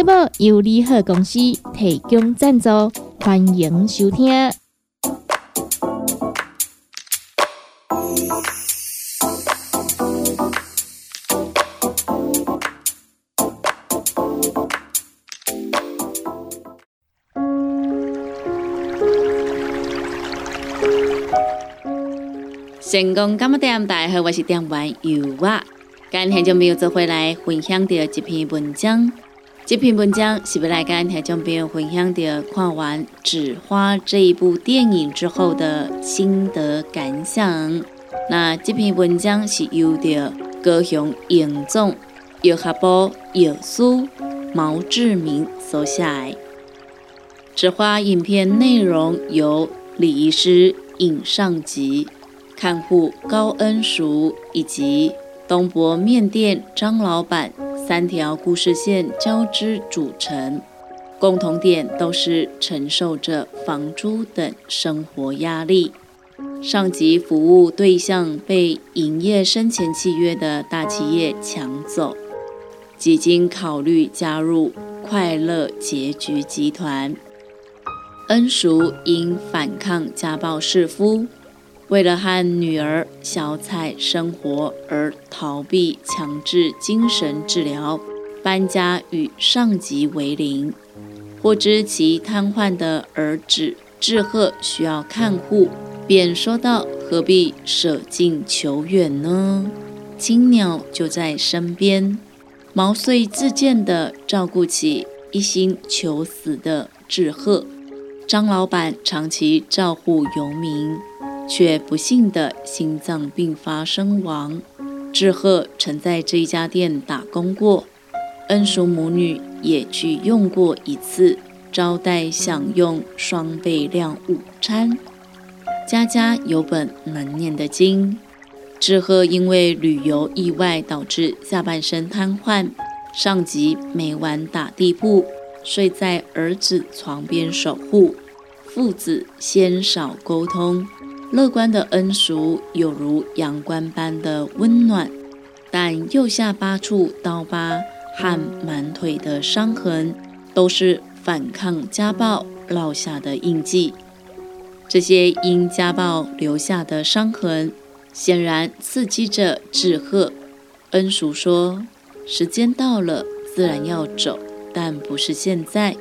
节目由利好公司提供赞助，欢迎收听。成功干么点？大家好，我是点玩游啊。今天就没有做回来分享的一篇文章。这篇文章是不来跟台中朋友分享的，看完《纸花》这一部电影之后的心得感想。那这篇文章是由的高雄严总、叶合波、叶苏、毛志明所写。《纸花》影片内容由李医师尹尚吉、看护高恩淑以及东博面店张老板。三条故事线交织组成，共同点都是承受着房租等生活压力。上级服务对象被营业生前契约的大企业抢走，几经考虑加入快乐结局集团。恩淑因反抗家暴弑夫，为了和女儿小彩生活而逃避强制精神治疗，搬家与上级为邻。获知其瘫痪的儿子志贺需要看护，便说道：“何必舍近求远呢？青鸟就在身边，毛遂自荐地照顾起一心求死的志贺。张老板长期照顾游民。”却不幸的心脏病发身亡。志贺曾在这一家店打工过，恩淑母女也去用过一次，招待享用双倍量午餐。家家有本难念的经。志贺因为旅游意外导致下半身瘫痪，上级每晚打地铺，睡在儿子床边守护，父子鲜少沟通。乐观的恩淑有如阳光般的温暖，但右下巴处刀疤和满腿的伤痕都是反抗家暴烙下的印记。这些因家暴留下的伤痕，显然刺激着志贺。恩淑说：“时间到了，自然要走，但不是现在。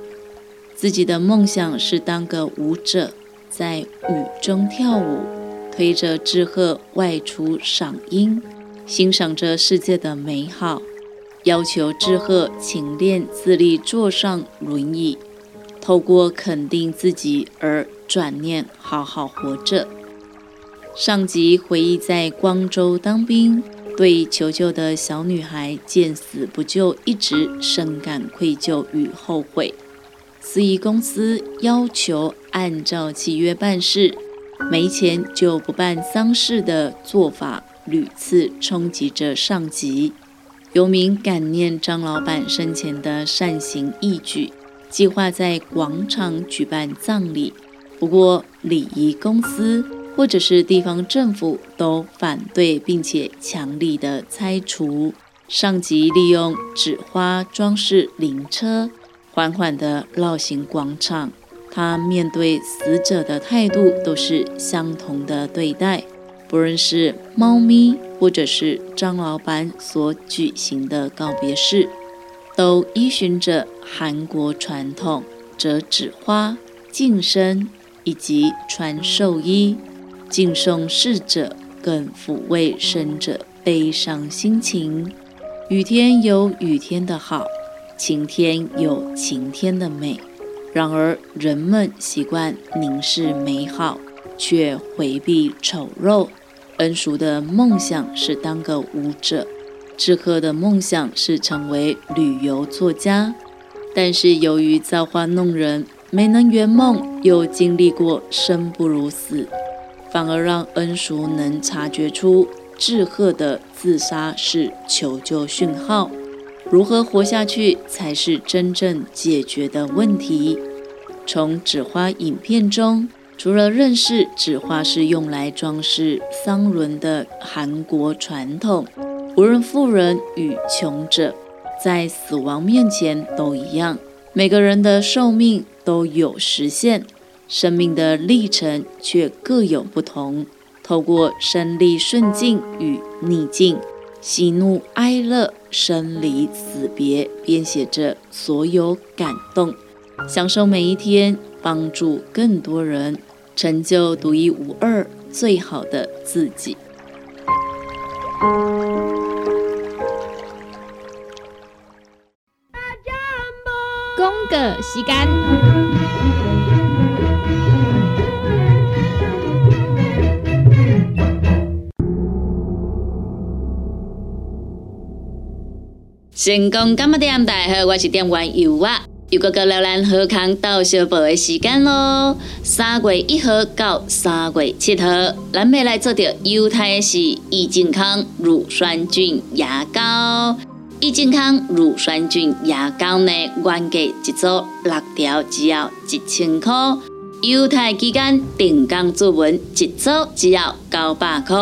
自己的梦想是当个舞者。”在雨中跳舞，推着志贺外出赏樱，欣赏着世界的美好。要求志贺勤练自立，坐上轮椅，透过肯定自己而转念好好活着。上集回忆在光州当兵，对求救的小女孩见死不救，一直深感愧疚与后悔。司仪公司要求按照契约办事，没钱就不办丧事的做法屡次冲击着上级。游民感念张老板生前的善行义举，计划在广场举办葬礼。不过礼仪公司或者是地方政府都反对，并且强力的拆除。上级利用纸花装饰灵车。缓缓地绕行广场，他面对死者的态度都是相同的对待，不论是猫咪或者是张老板所举行的告别式，都依循着韩国传统，折纸花、净身以及穿寿衣，敬送逝者，更抚慰生者悲伤心情。雨天有雨天的好。晴天有晴天的美，然而人们习惯凝视美好，却回避丑陋。恩淑的梦想是当个舞者，志贺的梦想是成为旅游作家。但是由于造化弄人，没能圆梦，又经历过生不如死，反而让恩淑能察觉出志贺的自杀是求救讯号。如何活下去才是真正解决的问题？从纸花影片中，除了认识纸花是用来装饰丧伦的韩国传统，无论富人与穷者，在死亡面前都一样。每个人的寿命都有实现，生命的历程却各有不同。透过生离顺境与逆境，喜怒哀乐、生离死别，编写着所有感动。享受每一天，帮助更多人，成就独一无二、最好的自己。个时间，成功干么点？大家好，我是店员尤啊，又个到了咱好康到小宝的时间咯。三月一号到三月七号，咱要来做着犹太的是益健康乳酸菌牙膏。益健康乳酸菌牙膏呢，原价一组六条只要一千块，犹太期间定岗注文一组只要九百块。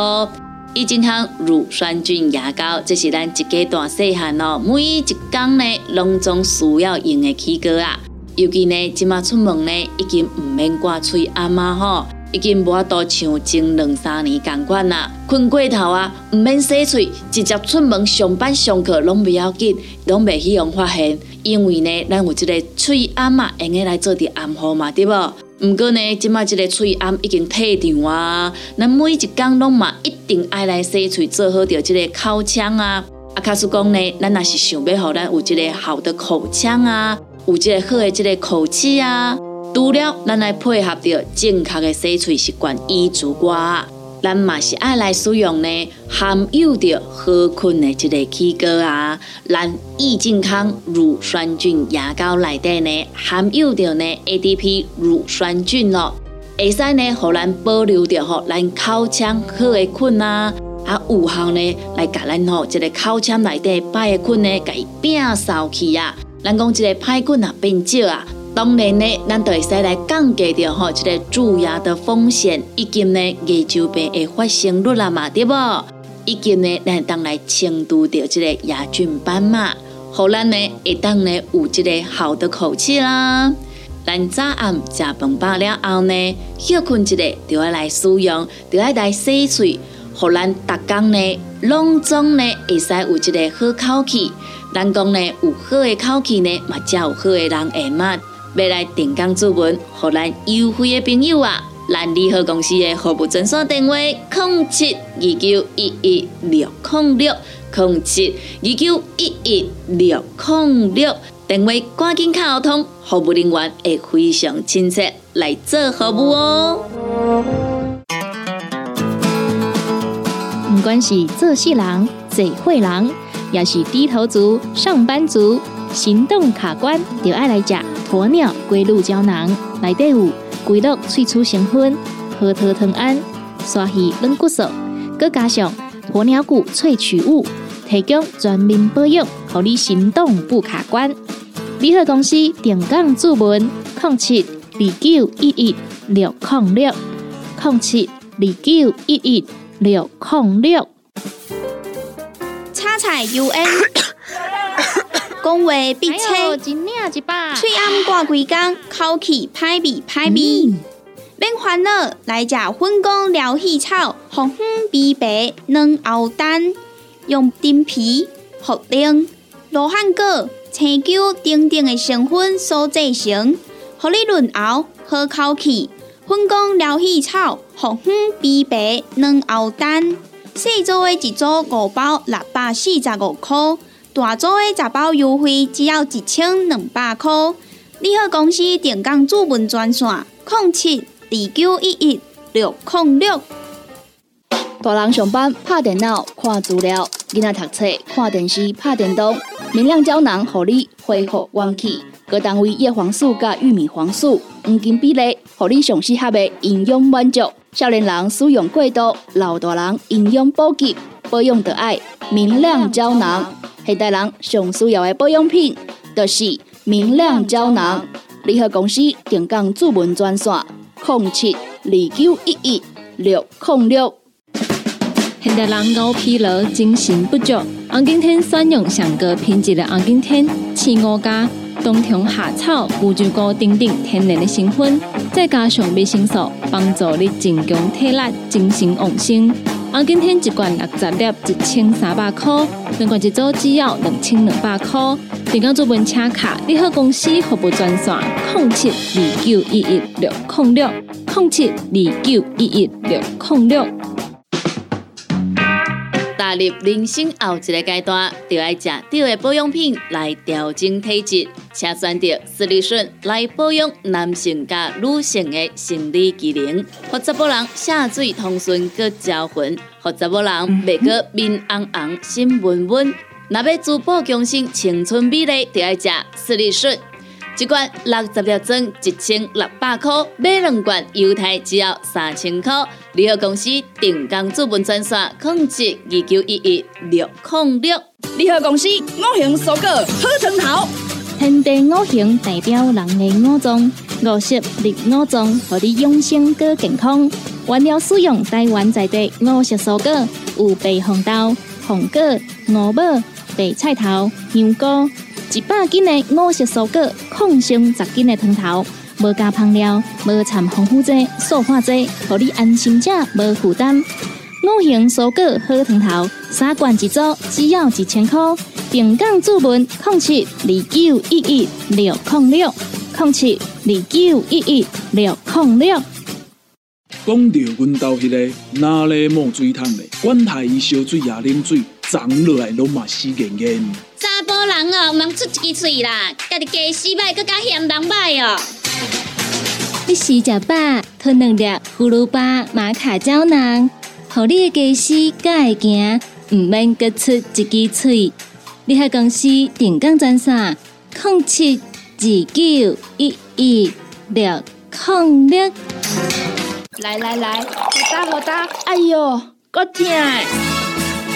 益健康乳酸菌牙膏，这是咱一家大细汉哦，每一工呢拢总需要用的起膏啊。尤其呢，即马出门呢，已经毋免挂喙暗啊吼。已经无法度像前两三年同款啦，困过头啊，毋免洗喙，直接出门上班上课拢不要紧，拢袂去用发现，因为呢，咱有即个喙暗嘛，用来做伫暗号嘛，对无？毋过呢，即摆即个喙暗已经退场啊，咱每一工拢嘛一定爱来洗喙，做好着即个口腔啊。啊，卡是讲呢，咱若是想要互咱有即个好的口腔啊，有即个好的即个口气啊。除了咱来配合着正确的洗喙习惯以之外，咱嘛是爱来使用呢含有着好菌的这个起膏啊。咱益健康乳酸菌牙膏内底呢含有着呢 ADP 乳酸菌咯，会使呢互咱保留着吼咱口腔好的菌啊，啊有效呢来甲咱吼这个口腔内底歹的菌呢，甲伊摒扫去啊。咱讲这个歹菌啊变少啊。当然呢，咱就会使来降低掉吼，这个蛀牙的风险，以及呢牙周病的发生率啦嘛，对不？以及呢，咱当来清除掉这个牙菌斑嘛，好咱呢会当呢有一个好的口气啦。咱早暗食饭饱了后呢，休困一个就要来使用，就要来洗喙，好咱逐工呢拢总呢会使有一个好口气。咱讲呢有好的口气呢，嘛才有好的人缘嘛。要来定岗注文，互咱优惠的朋友啊！咱利和公司的服务专线电话：零七二九一一六零六零七二九一一六零六。电话赶紧沟通，服务人员会非常亲切来做服务哦。不管是做事人、做会人，也是低头族、上班族。行动卡关，就爱来食鸵鸟龟鹿胶囊，内底有龟鹿萃取成分，核桃藤胺、刷鱼软骨素，佮加上鸵鸟骨萃取物，提供全面保养，让你行动不卡关。联合公司定岗注文：零七二九一一六零六零七二九一一六零六。叉彩 UN。讲话必清，嘴暗挂几工，口气歹味歹味。免烦恼，来食粉工疗气草，红粉枇杷软藕丹，用丁皮、茯苓、罗汉果、青椒等等的成分所制成，互你润喉好口气。粉工疗气草，红粉枇杷软藕丹，四组的一组五包，六百四十五块。大组的十包优惠只要一千两百块。你好，公司电工主文专线：零七二九一一六零六。大人上班拍电脑看资料，囡仔读册看电视拍电动，明亮胶囊，互你恢复元气。各单位叶黄素甲玉米黄素黄金比例，互你上适合的营养满足。少年人使用过度，老大人营养补给，保养的爱明亮胶囊。现代人上需要的保养品，就是明亮胶囊。联合公司定岗主文专线：零七二九一一六零六。现代人熬疲劳，精神不足。红景天选用上个品质的红景天，青五加冬虫夏草、乌鸡菇等等天然的成分，再加上维生素，帮助你增强体力、精神旺盛。红景天一罐六十粒，一千三百块；两罐一组，只要两千两百块。订购做文车卡，你好公司服务专线：零七二九一一六零六零七二九一一六零六。踏入人生后一个阶段，就要食对的保养品来调整体质，请选择斯利顺来保养男性加女性的生理机能，或者某人下水通顺个招魂，或者某人袂个面红红心温温，若要珠宝强身青春美丽，就要食斯利顺。一罐六十粒装，一千六百块；买两罐，犹太只要三千块。联合公司定岗资本专线：控制二九一一六零六。联合公司五行蔬果好成头，天地五行代表人的五脏，五色入五脏，让你养生更健康。原料使用台湾在地五色蔬果，有白红豆、红果、五宝、白菜头、香菇。一百斤的五色蔬果，抗性十斤的汤头，无加香料，无掺防腐剂、塑化剂，让你安心吃，无负担。五行蔬果好汤头，三罐一组，只要一千块。平港注文控七二九一一六控六控七二九一一六控六。讲到阮兜迄个哪里冒水桶的，管他伊烧水也啉水，长落来拢嘛死严严。查甫人哦，毋通出一支嘴啦，家己家洗歹，更加嫌人歹哦。你洗食饱，吞两粒葫芦巴、玛卡胶囊，互你的家洗更会行，毋免各出一支嘴。你喺公司定岗专线：零七二九一一六零六。来来来，好打好打，哎哟，够痛！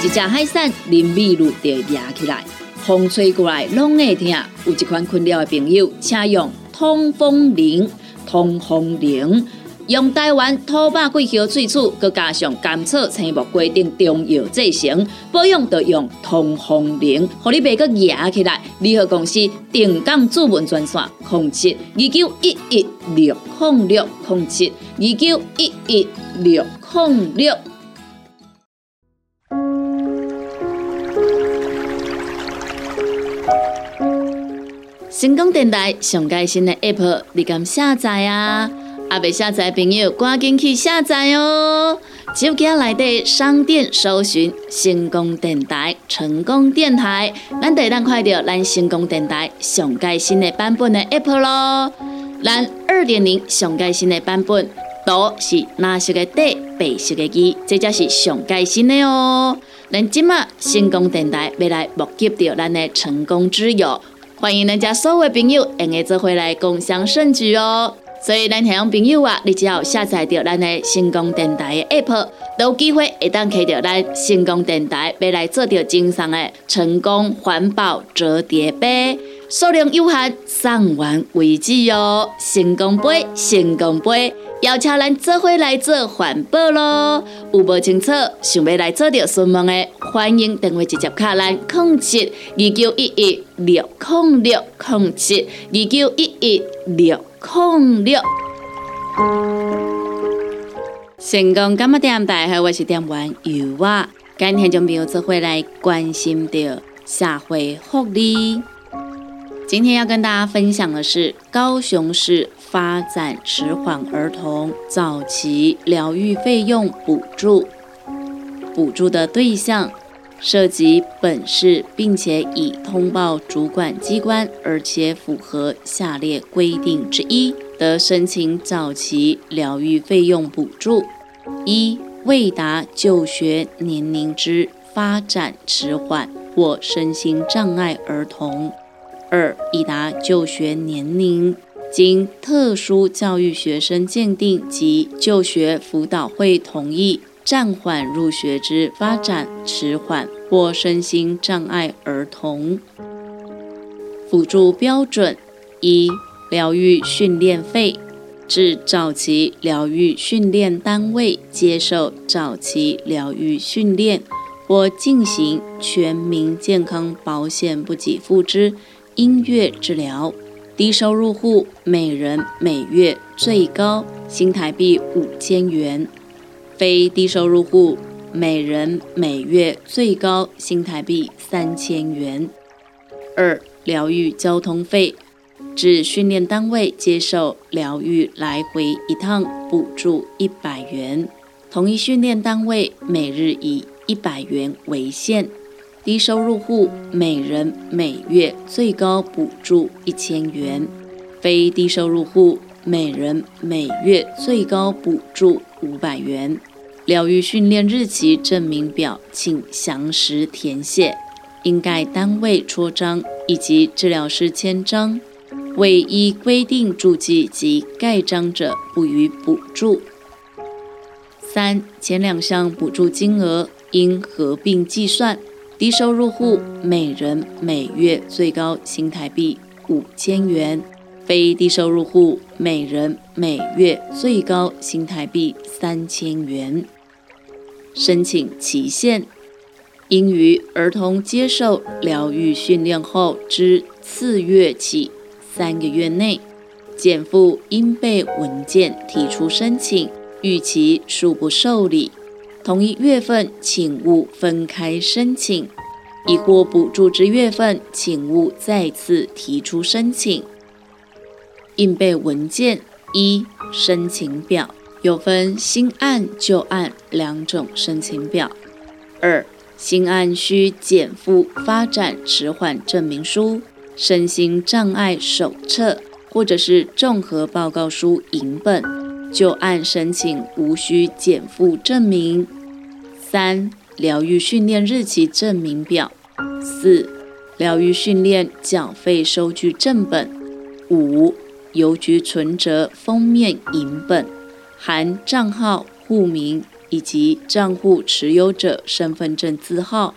一只海扇淋米露就压起来。风吹过来拢会痛，有一款困扰的朋友，请用通风灵。通风灵用台湾土八桂香萃取，佮加上甘草、青木规定中药制成，保养要用通风灵，互你袂佮压起来。联合公司定岗主文专线：零七二九一一六零六零七二九一一六零六。成功电台上盖新的 App，你敢下载啊？阿未下载朋友，赶紧去下载哦！手机内底商店搜寻“成功电台”，成功电台，咱得咱快到咱成功电台上盖新的版本的 App 咯。咱二点零上盖新的版本，都是蓝色的底，白色的字，这才是上盖新的哦。咱今麦成功电台要来募集到咱的成功之友。欢迎咱家所有朋友用个做回来共享盛举哦！所以咱听众朋友啊，你只要下载着咱的成功电台的 app，都有机会会当开到咱成功电台，要来做着精赏的成功环保折叠杯，数量有限，送完为止哦！成功杯，成功杯。要请咱做伙来做环保咯，有无清楚想要来做着询问的，欢迎电话直接卡咱控制二九一一六零六控制二九一一六零六。成功干么点？大家好，我是店员尤娃，今天就没有做伙来关心着社会福利。今天要跟大家分享的是高雄市。发展迟缓儿童早期疗愈费用补助，补助的对象涉及本市，并且已通报主管机关，而且符合下列规定之一，的申请早期疗愈费用补助：一、未达就学年龄之发展迟缓或身心障碍儿童。二已达就学年龄，经特殊教育学生鉴定及就学辅导会同意，暂缓入学之发展迟缓或身心障碍儿童。辅助标准一：疗愈训练费，至早期疗愈训练单位接受早期疗愈训练或进行全民健康保险不给付之。音乐治疗，低收入户每人每月最高新台币五千元；非低收入户每人每月最高新台币三千元。二、疗愈交通费，指训练单位接受疗愈来回一趟补助一百元，同一训练单位每日以一百元为限。低收入户每人每月最高补助一千元，非低收入户每人每月最高补助五百元。疗愈训练日期证明表，请详实填写，应该单位戳章以及治疗师签章。未依规定注记及盖章者，不予补助。三、前两项补助金额应合并计算。低收入户每人每月最高新台币五千元，非低收入户每人每月最高新台币三千元。申请期限应于儿童接受疗愈训练后之次月起三个月内，减负应备文件提出申请，逾期恕不受理。同一月份，请勿分开申请；已获补助之月份，请勿再次提出申请。应备文件一：申请表，有分新案旧案两种申请表。二、新案需减负发展迟缓证明书、身心障碍手册或者是综合报告书影本。旧案申请无需减负证明。三、疗愈训练日期证明表。四、疗愈训练缴费收据正本。五、邮局存折封面影本，含账号、户名以及账户持有者身份证字号。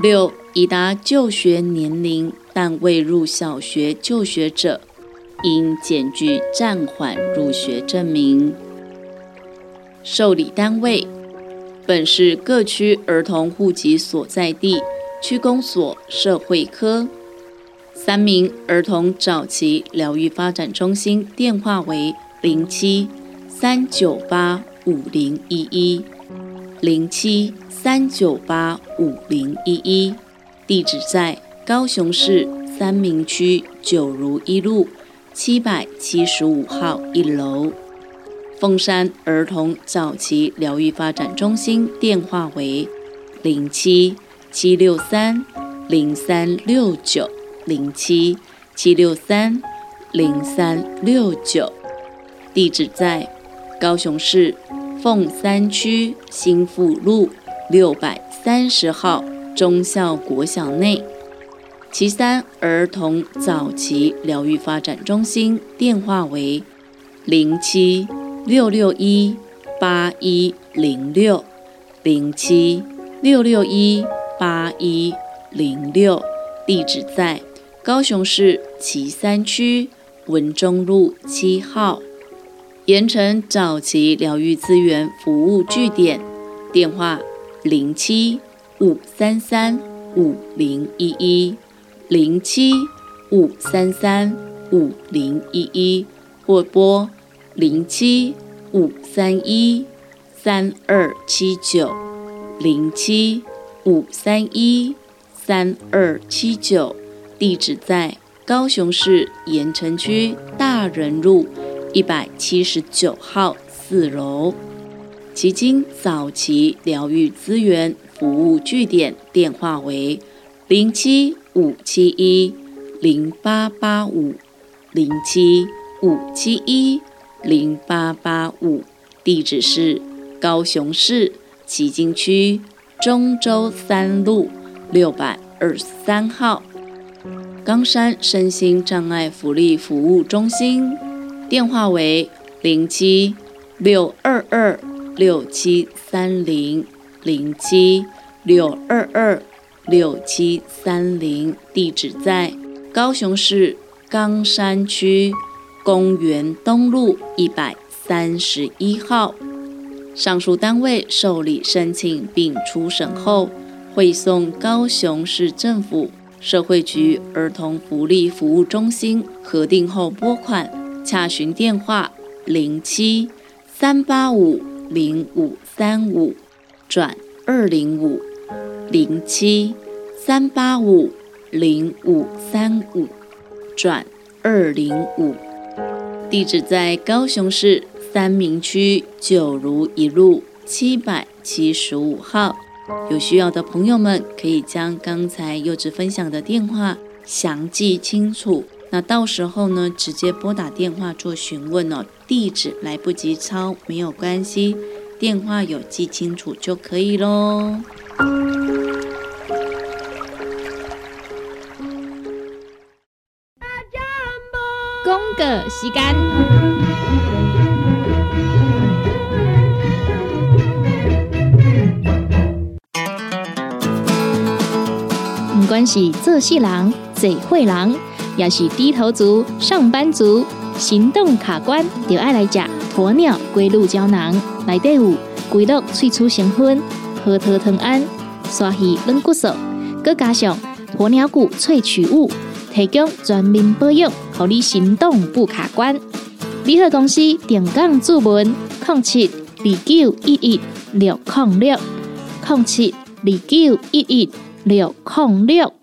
六、已达就学年龄但未入小学就学者。应检具暂缓入学证明。受理单位本市各区儿童户籍所在地区公所社会科。三名儿童早期疗愈发展中心电话为零七三九八五零一一零七三九八五零一一，地址在高雄市三明区九如一路。七百七十五号一楼，凤山儿童早期疗愈发展中心电话为零七七六三零三六九零七七六三零三六九，地址在高雄市凤山区新富路六百三十号中校国小内。其三，儿童早期疗愈发展中心电话为零七六六一八一零六零七六六一八一零六，地址在高雄市旗山区文中路七号。盐城早期疗愈资源服务据点电话零七五三三五零一一。零七五三三五零一一，或拨零七五三一三二七九零七五三一三二七九，地址在高雄市盐城区大仁路一百七十九号四楼。迄今早期疗愈资源服务据点电话为零七。五七一零八八五零七五七一零八八五，地址是高雄市旗津区中州三路六百二十三号。冈山身心障碍福利服务中心，电话为零七六二二六七三零零七六二二六七三零，地址在高雄市冈山区公园东路一百三十一号。上述单位受理申请并初审后，会送高雄市政府社会局儿童福利服务中心核定后拨款。洽询电话：零七三八五零五三五转二零五零七三八五零五三五转二零五。地址在高雄市。三明区九如一路七百七十五号，有需要的朋友们可以将刚才柚子分享的电话详记清楚。那到时候呢，直接拨打电话做询问哦。地址来不及抄没有关系，电话有记清楚就可以喽。时间。不管是做事人、嘴会人，也是低头族、上班族、行动卡关，就爱来吃鸵鸟龟鹿胶囊。内底有龟鹿萃取成分，核桃藤胺、刷鱼软骨素，佮加上鸵鸟骨萃取物，提供全面保养，让你行动不卡关。联合公司定岗注文：零七二九一一六零六零七二九一一。六控六，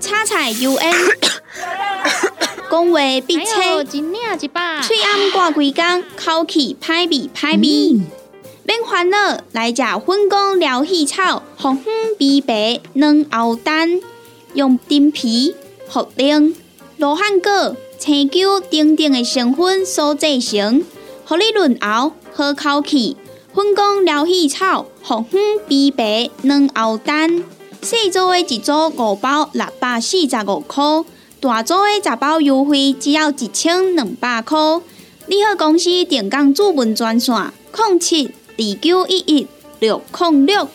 叉彩 U N，讲话必切，嘴暗挂几工，口气歹味歹味。免烦恼，来食粉工疗气草，红粉枇杷软藕丹，用丁皮、茯苓、罗汉果、青椒等等的成分所制成，合你润喉好口气。粉工疗气草、红粉枇杷软喉丹，细组的一组五包六百四十五块，大组的十包优惠只要一千两百块。你好，公司电工主文专线：零七二九一一六零六。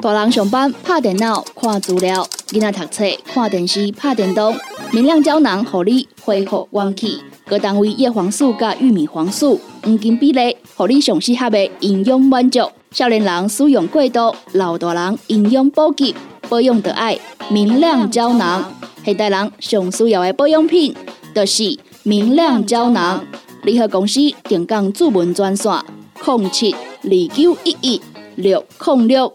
大人上班拍电脑看资料，囡仔读册看电视拍电动，明亮胶囊合你恢复元气。各单位叶黄素加玉米黄素黄金比例，互你上适合的营养满足。少年人使用过度，老大人营养补给，保养的爱明亮胶囊。现代人上需要的保养品，就是明亮胶囊。联合公司定岗主文专线：零七二九一一六零六。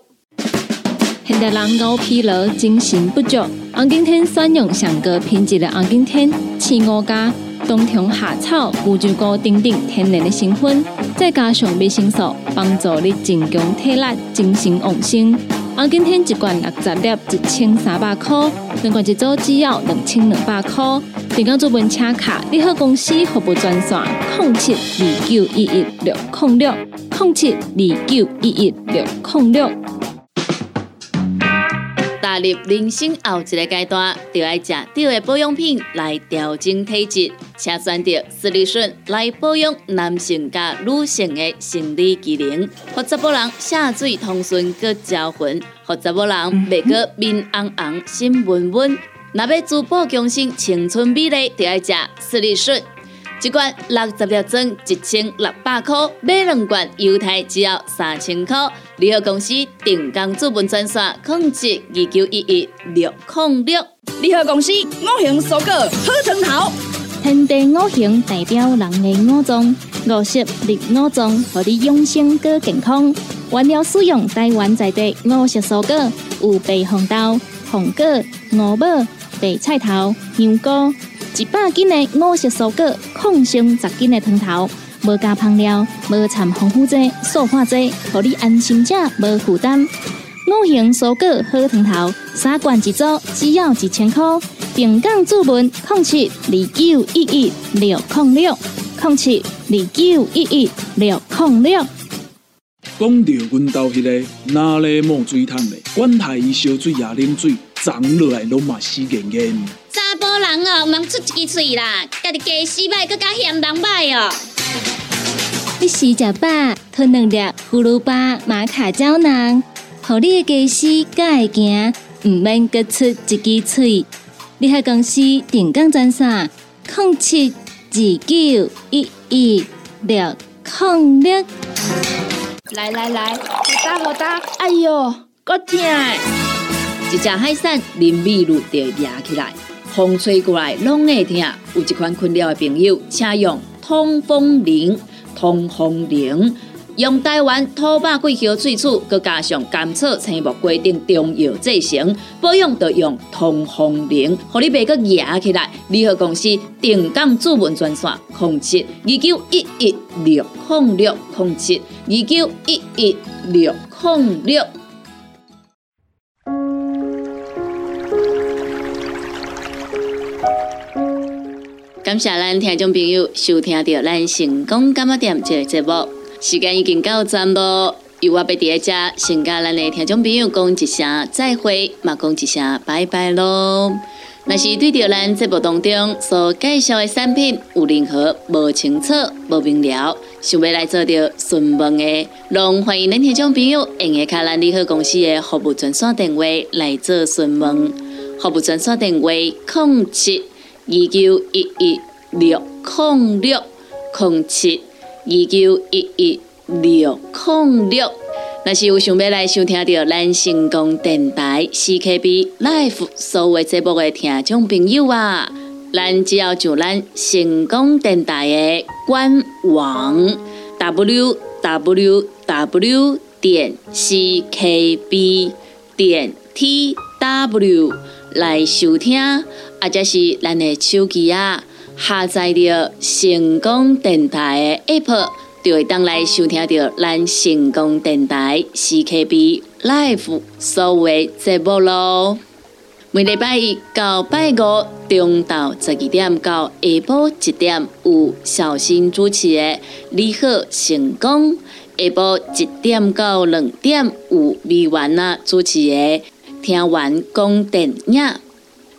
现代人熬疲劳，精神不足。红景天选用上个品质的红景天，四五加。冬虫夏草、乌鸡菇等等天然的成分，再加上维生素，帮助你增强体力、精神旺盛。红景天一罐六十粒，一千三百块；两罐一组，只要两千两百块。订购做本车卡，你好公司服务专线：零七二九一一六零六零七二九一一六零六。踏入人生后一个阶段，就要食对的保养品来调整体质，请选择斯利顺来保养男性加女性的生理机能，或者某人下水通顺个招魂，或者某人袂个面红红心温温。若要珠宝强身青春美丽，就要食斯利顺。一罐六十粒装，一千六百块；买两罐，犹太只要三千块。联合公司定岗资本专线：控制二九一一六零六。联合公司五行蔬果好成头，天地五行代表人的五脏，五色绿五脏，让你养生更健康。原料使用台湾在地五色蔬果，有白红豆、红果、五宝、白菜头、香菇。一百斤的五色蔬果，抗性十斤的汤头，无加香料，无掺防腐剂、塑化剂，让你安心吃，无负担。五行蔬果好汤头，三罐一组，只要一千块。平港注文：控七二九一一六零六控七二九一一六零六。讲到阮兜迄个哪里冒水桶的，管他伊烧水也啉水。长落来拢嘛死严严。人哦，毋通出一支喙啦，家己家洗歹，搁加嫌人歹哦。你食食饱，吞两粒葫芦巴、玛卡胶囊，互你的家洗才会行，毋免搁出一支喙。你喺公司定岗专线：零七二九一一六零六。来来来，好打好打，哎哟，够痛！一只海扇林密路就压起来，风吹过来拢会疼。有一款困扰的朋友，请用通风铃。通风铃用台湾土八桂香萃取，佮加上甘草、青木规定中药制成，保养要用通风铃，互你袂佮压起来。联合公司定岗主文专线：控七二九一一六控六控七二九一一六控六。感谢咱听众朋友收听到咱成功感冒店这个节目，时间已经到站咯。由我要伫遮先甲咱的听众朋友讲一声再会，嘛讲一声拜拜咯。若是对着咱节目当中所介绍的产品有任何无清楚、无明了，想要来做着询问的，拢欢迎恁听众朋友用下卡咱利好公司的服务专线电话来做询问。服务专线电话：零七。二九一一六零六零七二九一一六零六，若是有想要来收听到咱成功电台 CKB Life 所有节目的听众朋友啊，咱只要上咱成功电台的官网 w w w 点 c k b 点 t w 来收听。或者是咱的手机啊，下载着成功电台的 App，就会当来收听到咱成功电台 CKB Live 所有节目咯。每礼拜一到拜五中昼十二点到下晡一点有小新主持的《你好成功》，下晡一点到两点有美文啊主持的《听完讲电影》。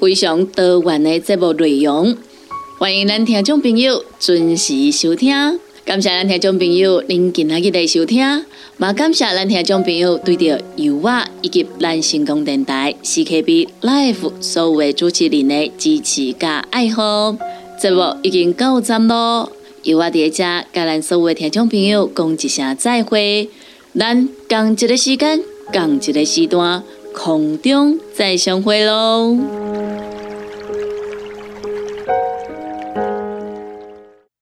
非常多元的节目内容，欢迎咱听众朋友准时收听。感谢咱听众朋友您今日的收听，也感谢咱听众朋友对着油画以及咱成功电台 CKB Life 所有的主持人的支持加爱好。节目已经到站咯，油画伫遮甲咱所有的听众朋友讲一声再会。咱共一个时间，共一个时段，空中再相会喽。